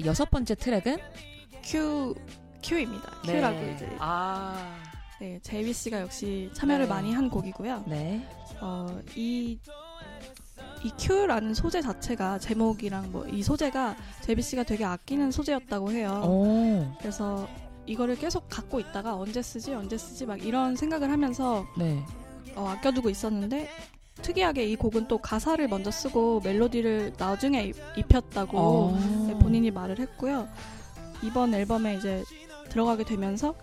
네, 여섯 번째 트랙은 Q Q입니다. 네. Q라고 이제 아, 네 제이비 씨가 역시 참여를 네. 많이 한 곡이고요. 네. 어, 이, 이 Q라는 소재 자체가 제목이랑 뭐 이 소재가 제이비 씨가 되게 아끼는 소재였다고 해요. 오, 그래서 이거를 계속 갖고 있다가 언제 쓰지 언제 쓰지 막 이런 생각을 하면서 네. 어, 아껴두고 있었는데 특이하게 이 곡은 또 가사를 먼저 쓰고 멜로디를 나중에 입- 입혔다고 어. 네, 본인이 말을 했고요. 이번 앨범에 이제 들어가게 되면서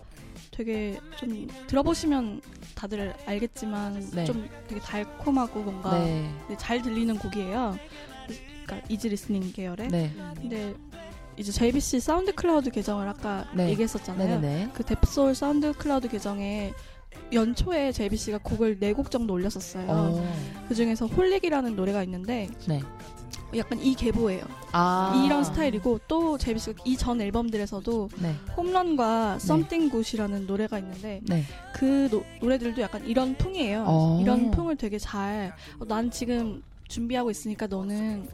되게 좀 들어보시면 다들 알겠지만 네. 좀 되게 달콤하고 뭔가 네. 네, 잘 들리는 곡이에요. 그러니까 easy listening 계열의. 네. 근데 이제 JBC 사운드 클라우드 계정을 아까 네. 얘기했었잖아요. 네네네. 그 Def Soul 사운드 클라우드 계정에 연초에 JB 씨가 곡을 네 곡 정도 올렸었어요. 어. 그 중에서 Holic이라는 노래가 있는데 네. 약간 이 계보예요. 아. 이런 스타일이고 또 JB 씨가 이전 앨범들에서도 네. 홈런과 Something Good이라는 노래가 있는데 네. 그 노, 노래들도 약간 이런 풍이에요. 어. 이런 풍을 되게 잘. 어, 난 지금 준비하고 있으니까 너는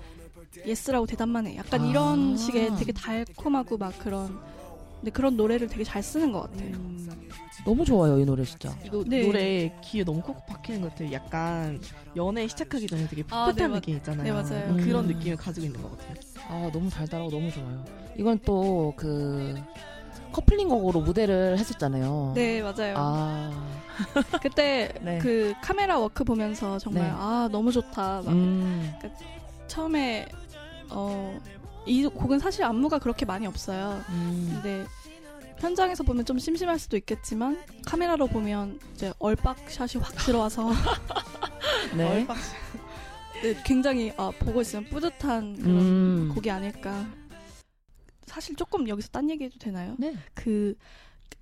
yes라고 대답만 해. 약간 아. 이런 식의 되게 달콤하고 막 그런. 근데 그런 노래를 되게 잘 쓰는 것 같아요. 음, 너무 좋아요, 이 노래 진짜. 이거 네. 노래 귀에 너무 콕콕 박히는 것 같아요. 약간 연애 시작하기 전에 되게 아, 풋풋한 네, 맞- 느낌 있잖아요. 네, 맞아요. 음. 그런 느낌을 가지고 있는 것 같아요. 아, 너무 달달하고 너무 좋아요. 이건 또 그 커플링 곡으로 무대를 했었잖아요. 네, 맞아요. 아. 그때 네. 그 카메라 워크 보면서 정말 네. 아, 너무 좋다. 막 음. 처음에 어, 이 곡은 사실 안무가 그렇게 많이 없어요. 음. 근데 현장에서 보면 좀 심심할 수도 있겠지만 카메라로 보면 이제 얼빡샷이 확 들어와서 네. 네, 굉장히 아, 보고 있으면 뿌듯한 그런 음. 곡이 아닐까. 사실 조금 여기서 딴 얘기해도 되나요? 네. 그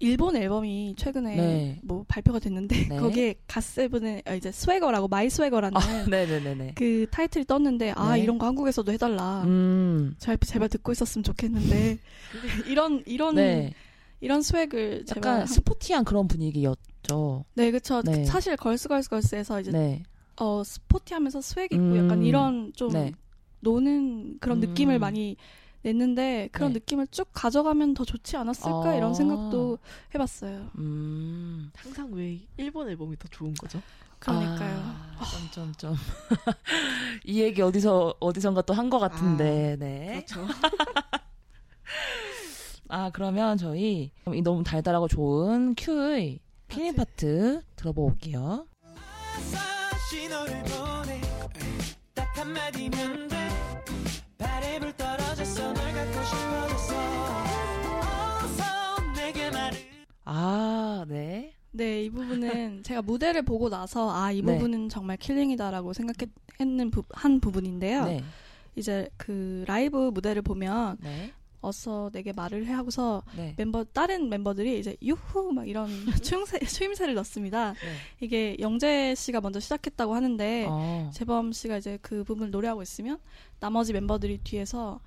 일본 앨범이 최근에 네. 뭐 발표가 됐는데 네. 거기에 갓세븐의 아, 이제 Swagger라고 My Swagger라는 아. 그 타이틀이 떴는데 아 네. 이런 거 한국에서도 해달라. 음. 잘 제발 듣고 있었으면 좋겠는데 이런 이런 네. 이런 swag을 제발 약간 한- 스포티한 그런 분위기였죠. 네 그쵸 네. 사실 Girls Girls Girls에서 이제 네. 어 스포티하면서 swag 있고 음. 약간 이런 좀 네. 노는 그런 음. 느낌을 많이 냈는데 그런 네. 느낌을 쭉 가져가면 더 좋지 않았을까 아. 이런 생각도 해봤어요. 음. 항상 왜 일본 앨범이 더 좋은 거죠? 그러니까요. 아, 점점점. 이 얘기 어디서 어디선가 또 한 것 같은데. 네. 그렇죠. 아 그러면 저희 이 너무 달달하고 좋은 큐의 피니 파트 들어보고 올게요. 돼 바래불 떨어졌어 널 갖고 싶어졌어 어서 내게 말을 아 네. 네, 이 부분은 제가 무대를 보고 나서 아, 이 네. 부분은 정말 killing이다라고 생각했는 부, 한 부분인데요. 네. 이제 그 라이브 무대를 보면 네. 어서 내게 말을 해 하고서 네. 멤버 다른 멤버들이 이제 유후 막 이런 추임새, 추임새를 넣습니다. 네. 이게 영재 씨가 먼저 시작했다고 하는데 어. 재범 씨가 이제 그 부분을 노래하고 있으면 나머지 멤버들이 뒤에서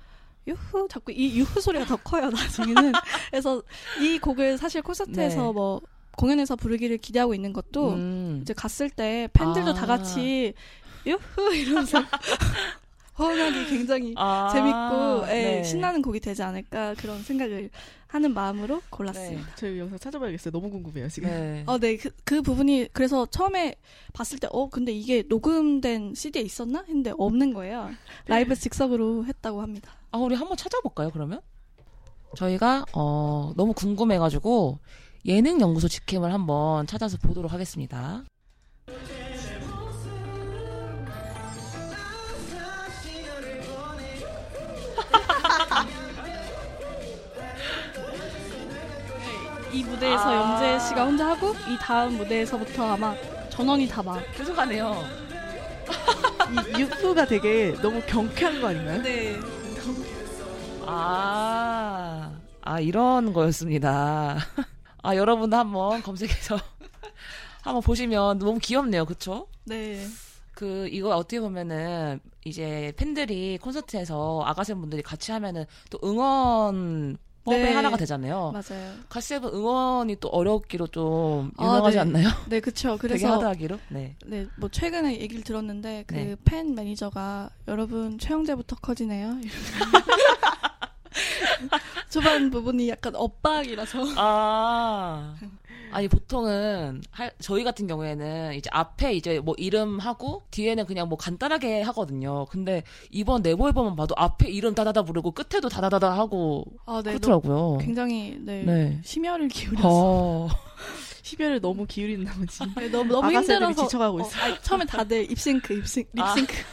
유후 자꾸 이 유후 소리가 더 커요 나중에는 그래서 이 곡을 사실 콘서트에서 네. 뭐 공연에서 부르기를 기대하고 있는 것도 음. 이제 갔을 때 팬들도 아. 다 같이 유후 이러면서 호응하기 굉장히 아, 재밌고 예, 네. 신나는 곡이 되지 않을까 그런 생각을 하는 마음으로 골랐습니다. 저희 영상 찾아봐야겠어요. 너무 궁금해요 지금. 네. 어, 네, 그, 그 부분이, 그래서 처음에 봤을 때, 어, 근데 이게 녹음된 CD에 있었나? 했는데 없는 거예요. 라이브 즉석으로 했다고 합니다. 아, 우리 한번 찾아볼까요, 그러면? 저희가, 어, 너무 궁금해가지고, 예능 연구소 직캠을 한번 찾아서 보도록 하겠습니다. 이 무대에서 아. 영재 씨가 혼자 하고, 이 다음 무대에서부터 아마 전원이 다 막. 계속 하네요. 이 유프가 되게 너무 경쾌한 거 아닌가요? 네. 아, 아, 이런 거였습니다. 아, 여러분도 한번 검색해서 한번 보시면 너무 귀엽네요. 그쵸? 네. 그, 이거 어떻게 보면은, 이제 팬들이 콘서트에서 아가새 분들이 같이 하면은 또 응원 네. 하나가 되잖아요. 맞아요. 갓세븐 응원이 또 어렵기로 좀 아, 유명하지 네. 않나요? 네. 되게 그래서. hard하기로? 네. 네, 뭐 최근에 얘기를 들었는데 그 네. 팬 매니저가 여러분 최영재부터 커지네요. 초반 부분이 약간 엇박이라서 아. 아니 보통은 할- 저희 같은 경우에는 이제 앞에 이제 뭐 이름 하고 뒤에는 그냥 뭐 간단하게 하거든요. 근데 이번 Never 앨범만 봐도 앞에 이름 다다다 부르고 끝에도 다다다다 하고 아, 네, 그렇더라고요. 굉장히 네, 네. 심혈을 기울여서 어. 심혈을 너무 기울인 나머지 네, 너무 너무 힘들어서 지쳐가고 어, 있어. 아니, 처음에 다들 립싱크, 립싱, 아. 립싱크.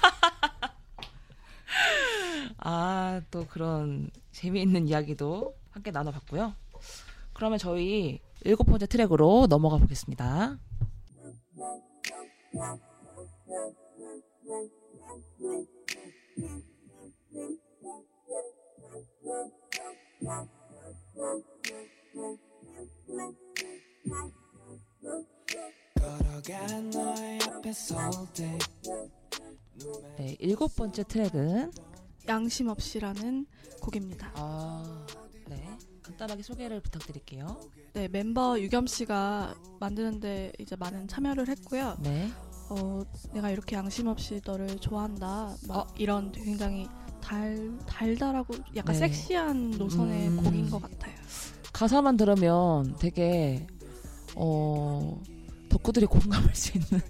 아, 또 그런 재미있는 이야기도 함께 나눠봤고요. 그러면 저희 일곱 번째 트랙으로 넘어가 보겠습니다. 네, 일곱 번째 트랙은 양심 없이라는 곡입니다. 아, 네. 간단하게 소개를 부탁드릴게요. 네, 멤버 유겸 씨가 만드는데 이제 많은 참여를 했고요. 네. 어, 내가 이렇게 양심 없이 너를 좋아한다. 막 어. 이런 굉장히 달 달달하고 약간 네. 섹시한 노선의 음. 곡인 것 같아요. 가사만 들으면 되게 어 덕후들이 공감할 수 있는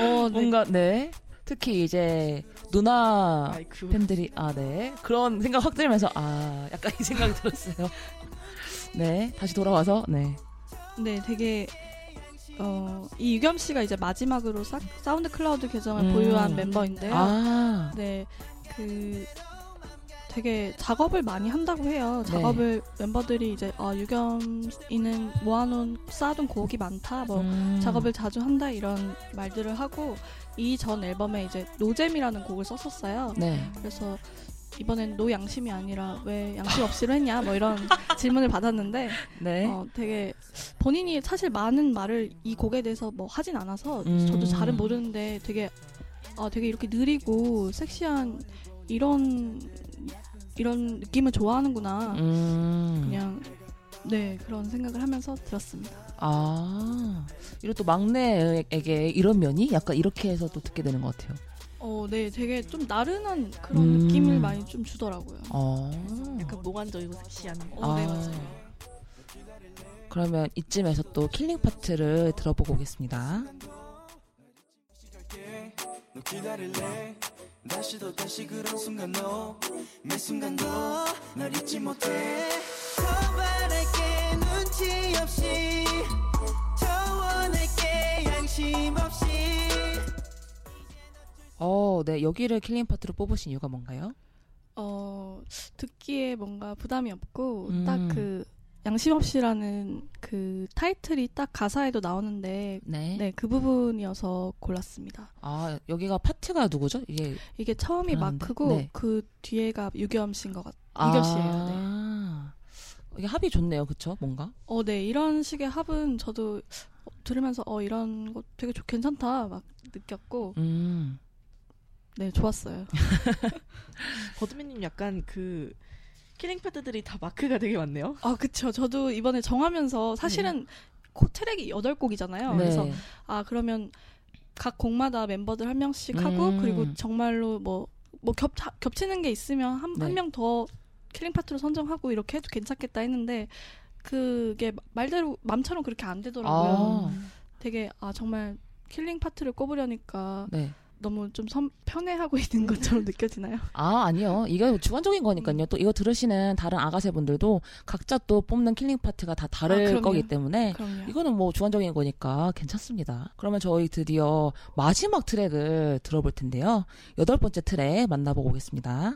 어, 네. 뭔가 네 특히 이제 누나 아이 그 팬들이 아 네 그런 생각 확 들면서 아 약간 이 생각이 들었어요. 네 다시 돌아와서 네 네, 되게 어, 이 유겸 씨가 이제 마지막으로 사, SoundCloud 계정을 음. 보유한 멤버인데요. 아, 네, 그 되게 작업을 많이 한다고 해요. 네. 작업을 멤버들이 이제 어, 유겸이는 모아놓은 쌓아둔 곡이 많다. 뭐 음. 작업을 자주 한다 이런 말들을 하고 이 전 앨범에 이제 노잼이라는 곡을 썼었어요. 네. 그래서 이번엔 no 양심이 아니라 왜 양심 없이로 했냐 뭐 이런 질문을 받았는데 네. 어, 되게 본인이 사실 많은 말을 이 곡에 대해서 뭐 하진 않아서 음. 저도 잘은 모르는데 되게 아 되게 이렇게 느리고 섹시한 이런 이런 느낌을 좋아하는구나 음. 그냥 네 그런 생각을 하면서 들었습니다. 아 이런 또 막내에게 이런 면이 약간 이렇게 해서 또 듣게 되는 것 같아요. 어, 네, 되게 좀 나른한 그런 음. 느낌을 많이 좀 주더라고요. 어. 약간 몽환적이고 섹시한 어, 네, 아. 맞아요. 그러면 이쯤에서 또 killing part를 들어보고 오겠습니다. 너 기다릴래 다시 또 다시 그런 순간 너매 순간도 널 잊지 못해 더 바랄게 눈치 없이 네 여기를 killing part로 뽑으신 이유가 뭔가요? 어, 듣기에 뭔가 부담이 없고 음. 딱그 양심 없이라는 그 타이틀이 딱 가사에도 나오는데 네. 네, 그 부분이어서 골랐습니다. 아 여기가 파트가 누구죠? 이게 이게 처음이? 마크고 네. 그 뒤에가 유겸 씨인 것 같아요. 아, 유겸 씨예요. 네. 이게 합이 좋네요, 그쵸? 뭔가? 어, 네. 이런 식의 합은 저도 어, 들으면서 어, 이런 거 되게 좋, 괜찮다 막 느꼈고 음. 네, 좋았어요. 버드맨님 약간 그 killing part들이 다 마크가 되게 많네요. 아, 그쵸. 저도 이번에 정하면서 사실은 총 트랙이 8곡이잖아요. 네. 그래서 아, 그러면 각 곡마다 멤버들 한 명씩 하고 음. 그리고 정말로 뭐 뭐 겹, 겹치는 게 있으면 한, 네. 한명더 killing part로 선정하고 이렇게 해도 괜찮겠다 했는데 그게 말대로 맘처럼 그렇게 안 되더라고요. 아, 되게 아 정말 killing part를 꼽으려니까 네. 너무 좀 선, 편애하고 있는 것처럼 느껴지나요? 아, 아니요. 이거 주관적인 거니까요. 또 이거 들으시는 다른 아가새 분들도 각자 또 뽑는 killing part가 다 아, 다를 그럼요. 거기 때문에 그럼요. 이거는 뭐 주관적인 거니까 괜찮습니다. 그러면 저희 드디어 마지막 트랙을 들어볼 텐데요. 여덟 번째 트랙 만나보고 오겠습니다.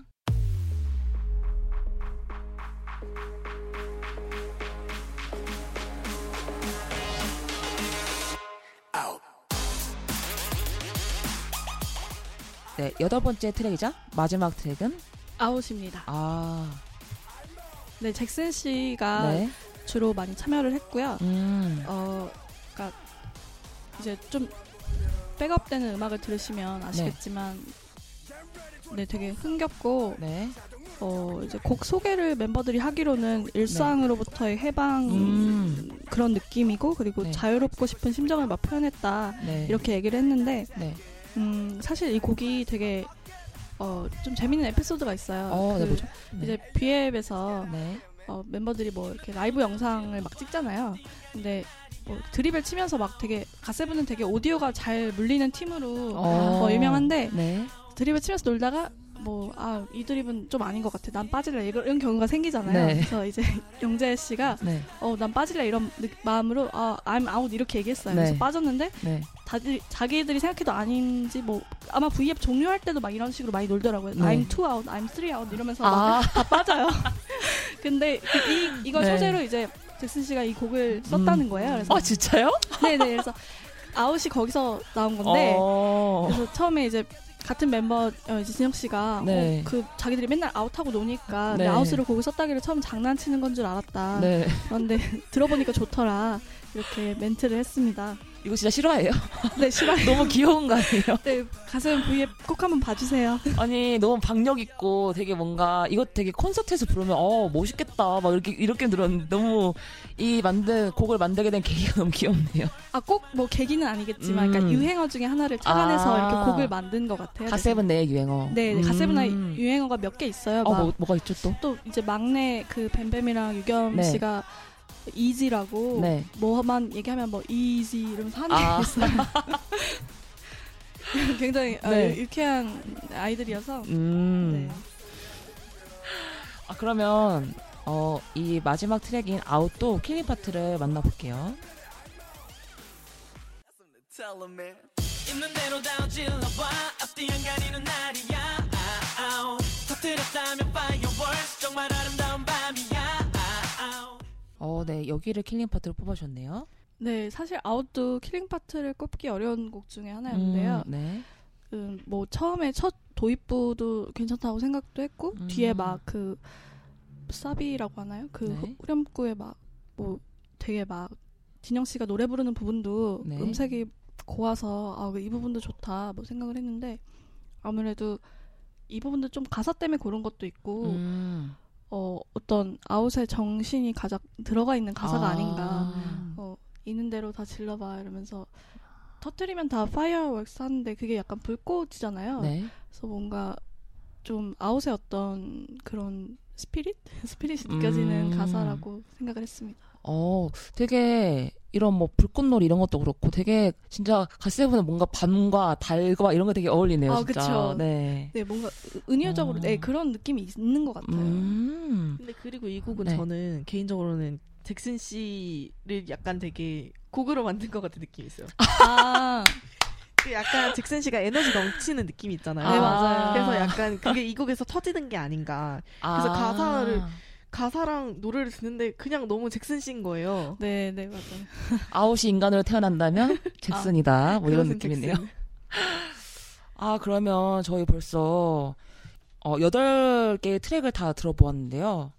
네, 여덟 번째 트랙이자 마지막 트랙은? 아웃입니다. 아, 네, 잭슨 씨가 네, 주로 많이 참여를 했고요. 음, 어, 그러니까 이제 좀 백업되는 음악을 들으시면 아시겠지만 네, 되게 흥겹고 네, 어, 이제 곡 소개를 멤버들이 하기로는 일상으로부터의 해방 음, 그런 느낌이고 그리고 네. 자유롭고 싶은 심정을 막 표현했다 네, 이렇게 얘기를 했는데 네, 음, 사실 이 곡이 되게 어, 좀 재밌는 에피소드가 있어요. 어, 네, 그 뭐죠? 이제 뷰앱에서 네. 어, 멤버들이 뭐 이렇게 라이브 영상을 막 찍잖아요. 근데 뭐 드립을 치면서 막 되게 가세븐은 되게 오디오가 잘 물리는 팀으로 어. 어, 유명한데 네. 드립을 치면서 놀다가 뭐 아 이 드립은 좀 아닌 것 같아. 난 빠질래 이런, 경우가 생기잖아요. 네. 그래서 이제 영재 씨가 네. 어난 빠질래 이런 느- 마음으로 아 I'm out 이렇게 얘기했어요. 네. 그래서 빠졌는데 네. 다들 자기들이 생각해도 아닌지 뭐 아마 V앱 종료할 때도 막 이런 식으로 많이 놀더라고요. 네. I'm two out, I'm three out 이러면서 막 아, 다 빠져요. 근데 그이 이걸 네. 소재로 이제 잭슨 씨가 이 곡을 썼다는 거예요. 그래서 아 진짜요? 네네 그래서 아웃이 거기서 나온 건데 어. 그래서 처음에 이제 같은 멤버 어, 이제 진혁 씨가 네. 어, 그 자기들이 맨날 아웃하고 노니까 네. 내 아웃으로 곡을 썼다기를 처음 장난치는 건 줄 알았다. 네. 그런데 들어보니까 좋더라. 이렇게 멘트를 했습니다. 이거 진짜 싫어해요? 네 싫어요. 너무 귀여운 거 아니에요? 네 가슴 V앱 꼭 한번 봐주세요. 아니 너무 박력 있고 되게 뭔가 이거 되게 콘서트에서 부르면 어 멋있겠다 막 이렇게 이렇게 들었는데 너무 이 만든 곡을 만들게 된 계기가 너무 귀엽네요. 아 꼭 뭐 계기는 아니겠지만 음. 그러니까 유행어 중에 하나를 찾아내서 아. 이렇게 곡을 만든 것 같아요. 가세븐 내의 유행어. 네, 네 가세븐의 음. 유행어가 몇 개 있어요. 어막 뭐, 뭐가 있죠 또? 또 이제 막내 그 뱀뱀이랑 유겸 네. 씨가 이지라고 네. 뭐만 얘기하면 뭐 이지 이러면서 하는 아. 게 있어요. 굉장히 어, 네. 유쾌한 아이들이어서 음. 네. 아 그러면 어 이 마지막 트랙인 아웃도 killing part를 만나볼게요. Tell 'em, man. 있는 대로 다 질러봐 앞뒤 안 가리는 날이야 아, 아우. 터뜨렸다면 fireworks 정말 아름다운 밤이야 아. 어, 네 여기를 killing part로 뽑아주셨네요. 네, 사실 아웃도 killing part를 꼽기 어려운 곡 중에 하나였는데요. 음, 네. 음, 뭐 처음에 첫 도입부도 괜찮다고 생각도 했고 음. 뒤에 막 그 사비라고 하나요? 그 네. 후렴구에 막 뭐 되게 막 진영 씨가 노래 부르는 부분도 네. 음색이 고와서 아 이 부분도 좋다 뭐 생각을 했는데 아무래도 이 부분도 좀 가사 때문에 고른 것도 있고 음. 어 어떤 아웃의 정신이 가장 들어가 있는 가사가 아. 닌가 음. 어, 있는 대로 다 질러봐 이러면서 터트리면 다 fireworks 하는데 그게 약간 불꽃이잖아요. 네. 그래서 뭔가 좀 아웃의 어떤 그런 spirit? spirit이 느껴지는 음. 가사라고 생각을 했습니다. 어, 되게 이런 뭐 불꽃놀이 이런 것도 그렇고 되게 진짜 갓세븐은 뭔가 밤과 달과 이런 거 되게 어울리네요. 아, 진짜. 그쵸. 네. 네, 뭔가 은유적으로 어. 네, 그런 느낌이 있는 것 같아요. 음. 근데 그리고 이 곡은 네. 저는 개인적으로는 잭슨 씨를 약간 되게 곡으로 만든 것 같은 느낌이 있어요. 아, 그 약간 잭슨 씨가 에너지 넘치는 느낌이 있잖아요. 네, 맞아요. 그래서 약간 그게 이 곡에서 터지는 게 아닌가. 그래서 아. 가사를- 가사랑 노래를 듣는데 그냥 너무 잭슨 씨인 거예요. 네, 네, 맞아요. 아웃이 인간으로 태어난다면 잭슨이다. 뭐 이런 느낌이네요. 잭슨. 아, 그러면 저희 벌써 어, 8개의 트랙을 다 들어보았는데요.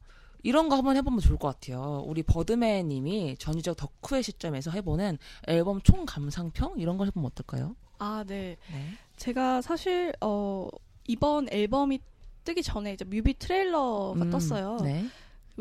이런 거 한번 해보면 좋을 것 같아요. 우리 버드맨 님이 전지적 덕후의 시점에서 해보는 앨범 총 감상평? 이런 걸 해보면 어떨까요? 아, 네. 네. 제가 사실 어 이번 앨범이 뜨기 전에 이제 뮤비 트레일러가 음, 떴어요. 네.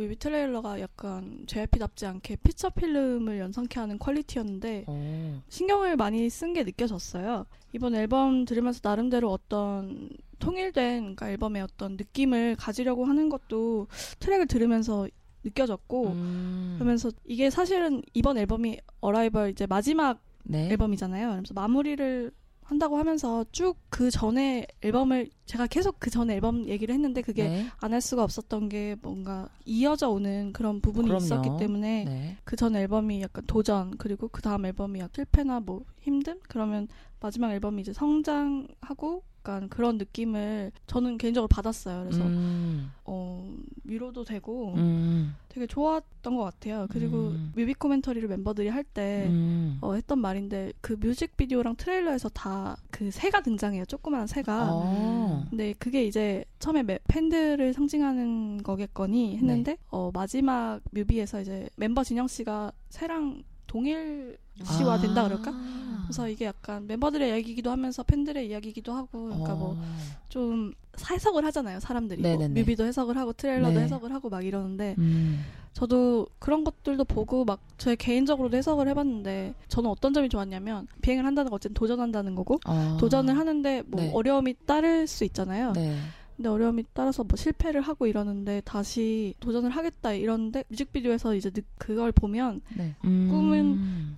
뮤비 트레일러가 약간 JYP답지 않게 feature film을 연상케 하는 quality였는데 어, 신경을 많이 쓴 게 느껴졌어요. 이번 앨범 들으면서 나름대로 어떤 통일된 그러니까 앨범의 어떤 느낌을 가지려고 하는 것도 트랙을 들으면서 느껴졌고 음, 그러면서 이게 사실은 이번 앨범이 어라이벌 이제 마지막 네. 앨범이잖아요. 그래서 마무리를 한다고 하면서 쭉 그 전에 앨범을 제가 계속 그 전에 앨범 얘기를 했는데 그게 네. 안할 수가 없었던 게 뭔가 이어져 오는 그런 부분이 그럼요. 있었기 때문에 네. 그전 앨범이 약간 도전 그리고 그 다음 앨범이 약간 실패나 뭐 힘듦 그러면 마지막 앨범이 이제 성장하고 약간 그런 느낌을 저는 개인적으로 받았어요. 그래서 음, 어, 위로도 되고 음, 되게 좋았던 것 같아요. 그리고 음. 뮤비 코멘터리를 멤버들이 할때 음. 어, 했던 말인데 그 뮤직비디오랑 트레일러에서 다 그 새가 등장해요. 조그마한 새가. 어. 근데 그게 이제 처음에 매- 팬들을 상징하는 거겠거니 했는데 네. 어, 마지막 뮤비에서 이제 member 진영 씨가 새랑 동일 시화 된다 그럴까? 아. 그래서 이게 약간 멤버들의 이야기이기도 하면서 팬들의 이야기이기도 하고 그러니까 뭐 어. 좀 해석을 하잖아요 사람들이 뭐. 뮤비도 해석을 하고 트레일러도 네. 해석을 하고 막 이러는데 음. 저도 그런 것들도 보고 막 제 개인적으로도 해석을 해봤는데 저는 어떤 점이 좋았냐면 비행을 한다는 건 어쨌든 도전한다는 거고 아. 도전을 하는데 뭐 네. 어려움이 따를 수 있잖아요. 네. 근데 어려움이 따라서 뭐 실패를 하고 이러는데 다시 도전을 하겠다 이러는데 뮤직비디오에서 이제 느- 그걸 보면 네. 꿈은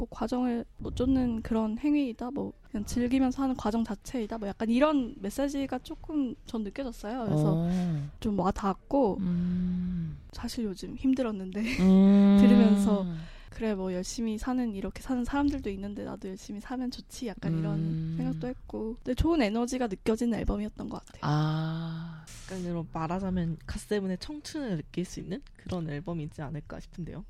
뭐 과정을 못 쫓는 그런 행위이다 뭐 그냥 즐기면서 하는 과정 자체이다 뭐 약간 이런 메시지가 조금 전 느껴졌어요. 그래서 어. 좀 와닿았고 음. 사실 요즘 힘들었는데 음. 들으면서 그래 뭐 열심히 사는 이렇게 사는 사람들도 있는데 나도 열심히 사면 좋지 약간 이런 음. 생각도 했고 근데 좋은 에너지가 느껴지는 앨범이었던 것 같아요. 아. 약간 이런 말하자면 갓세븐의 청춘을 느낄 수 있는 그런 앨범이지 않을까 싶은데요.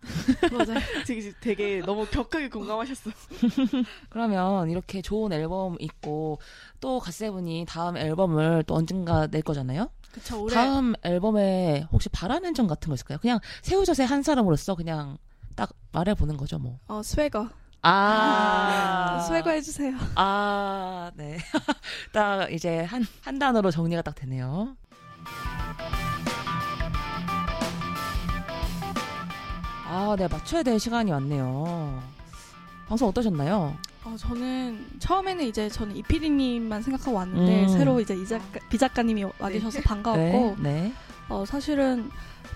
맞아요. 되게, 되게 너무 격하게 공감하셨어. 그러면 이렇게 좋은 앨범 있고 또 갓세븐이 다음 앨범을 또 언젠가 낼 거잖아요. 그쵸 올해 다음 앨범에 혹시 바라는 점 같은 거 있을까요? 그냥 새우젓의 한 사람으로서 그냥 딱 말해 보는 거죠, 뭐. 어 스웨거 아, 스웨거 해주세요. 아, 네. 딱 이제 한, 한 단어로 정리가 딱 되네요. 아, 네, 맞춰야 될 시간이 왔네요. 방송 어떠셨나요? 어, 저는 처음에는 이제 저는 이피디님만 생각하고 왔는데 음. 새로 이제 이 작가, 비 작가님이 와 네. 반가웠고 네, 네. 어, 사실은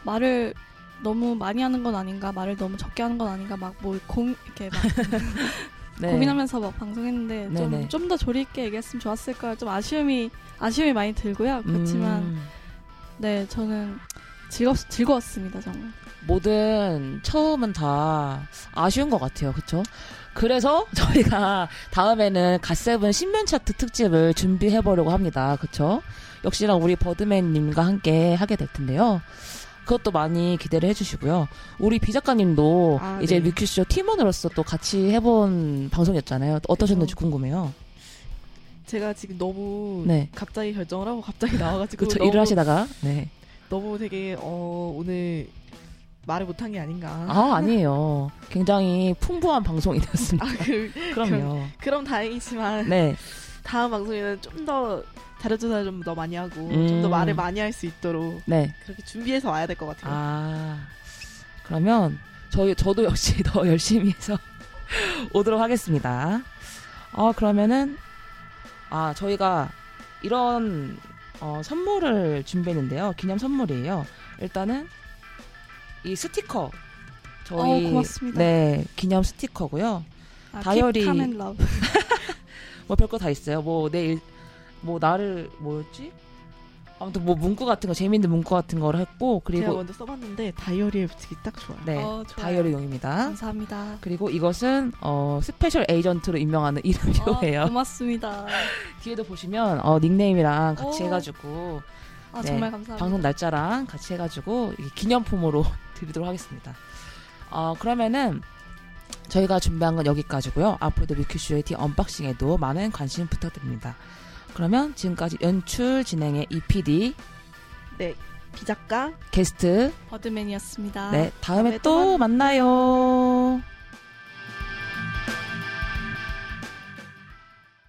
말을 너무 많이 하는 건 아닌가 말을 너무 적게 하는 건 아닌가 막 뭐 공 이렇게 막 네. 고민하면서 막 방송했는데. 좀 좀 더 조리 있게 얘기했으면 좋았을 거야 좀 아쉬움이 아쉬움이 많이 들고요 그렇지만 음, 네 저는 즐겁 즐거웠습니다 정말 뭐든 처음은 다 아쉬운 것 같아요. 그쵸? 그래서 저희가 다음에는 갓세븐 신면 차트 특집을 준비해 보려고 합니다. 그쵸? 역시나 우리 버드맨님과 함께 하게 될 텐데요. 그것도 많이 기대를 해주시고요. 우리 비 작가님도 아, 이제 네. 뮤큐쇼 팀원으로서 또 같이 해본 방송이었잖아요. 어떠셨는지 그쵸. 궁금해요. 제가 지금 너무 네. 갑자기 결정을 하고 갑자기 나와가지고 그쵸? 일을 하시다가. 네. 너무 되게 어, 오늘 말을 못한 게 아닌가. 아, 아니에요. 굉장히 풍부한 방송이 되었습니다. 아, 그, 그럼요. 그럼 다행이지만 네. 다음 방송에는 좀더 자료조사 좀 더 많이 하고 음. 좀더 말을 많이 할 수 있도록 네. 그렇게 준비해서 와야 될 것 같아요. 아, 그러면 저희 저도 역시 더 열심히 해서 오도록 하겠습니다. 어, 그러면은 아, 저희가 이런 어, 선물을 준비했는데요. 기념 선물이에요. 일단은 이 스티커 저희 어, 고맙습니다. 네, 기념 스티커고요. 아, 다이어리-. 뭐 별거 다 있어요. 뭐 내 일 뭐 나를 뭐였지? 아무튼 뭐 문구 같은 거 재밌는 문구 같은 거를 했고 제가 그리고 먼저 써봤는데 다이어리에 붙이기 딱 좋아요. 네 어, 좋아요. 다이어리용입니다. 감사합니다. 그리고 이것은 어, special agent로 임명하는 이름표예요. 어, 고맙습니다. 뒤에도 보시면 어, 닉네임이랑 같이 오. 해가지고 아 네, 정말 감사합니다. 방송 날짜랑 같이 해가지고 기념품으로 드리도록 하겠습니다. 어, 그러면은 저희가 준비한 건 여기까지고요. 앞으로도 뮤큐쇼의 티 언박싱에도 많은 관심 부탁드립니다. 그러면 지금까지 연출 진행의 EPD 네, 비작가 게스트 버드맨이었습니다. 네 다음에 다음에 또 또 만나요.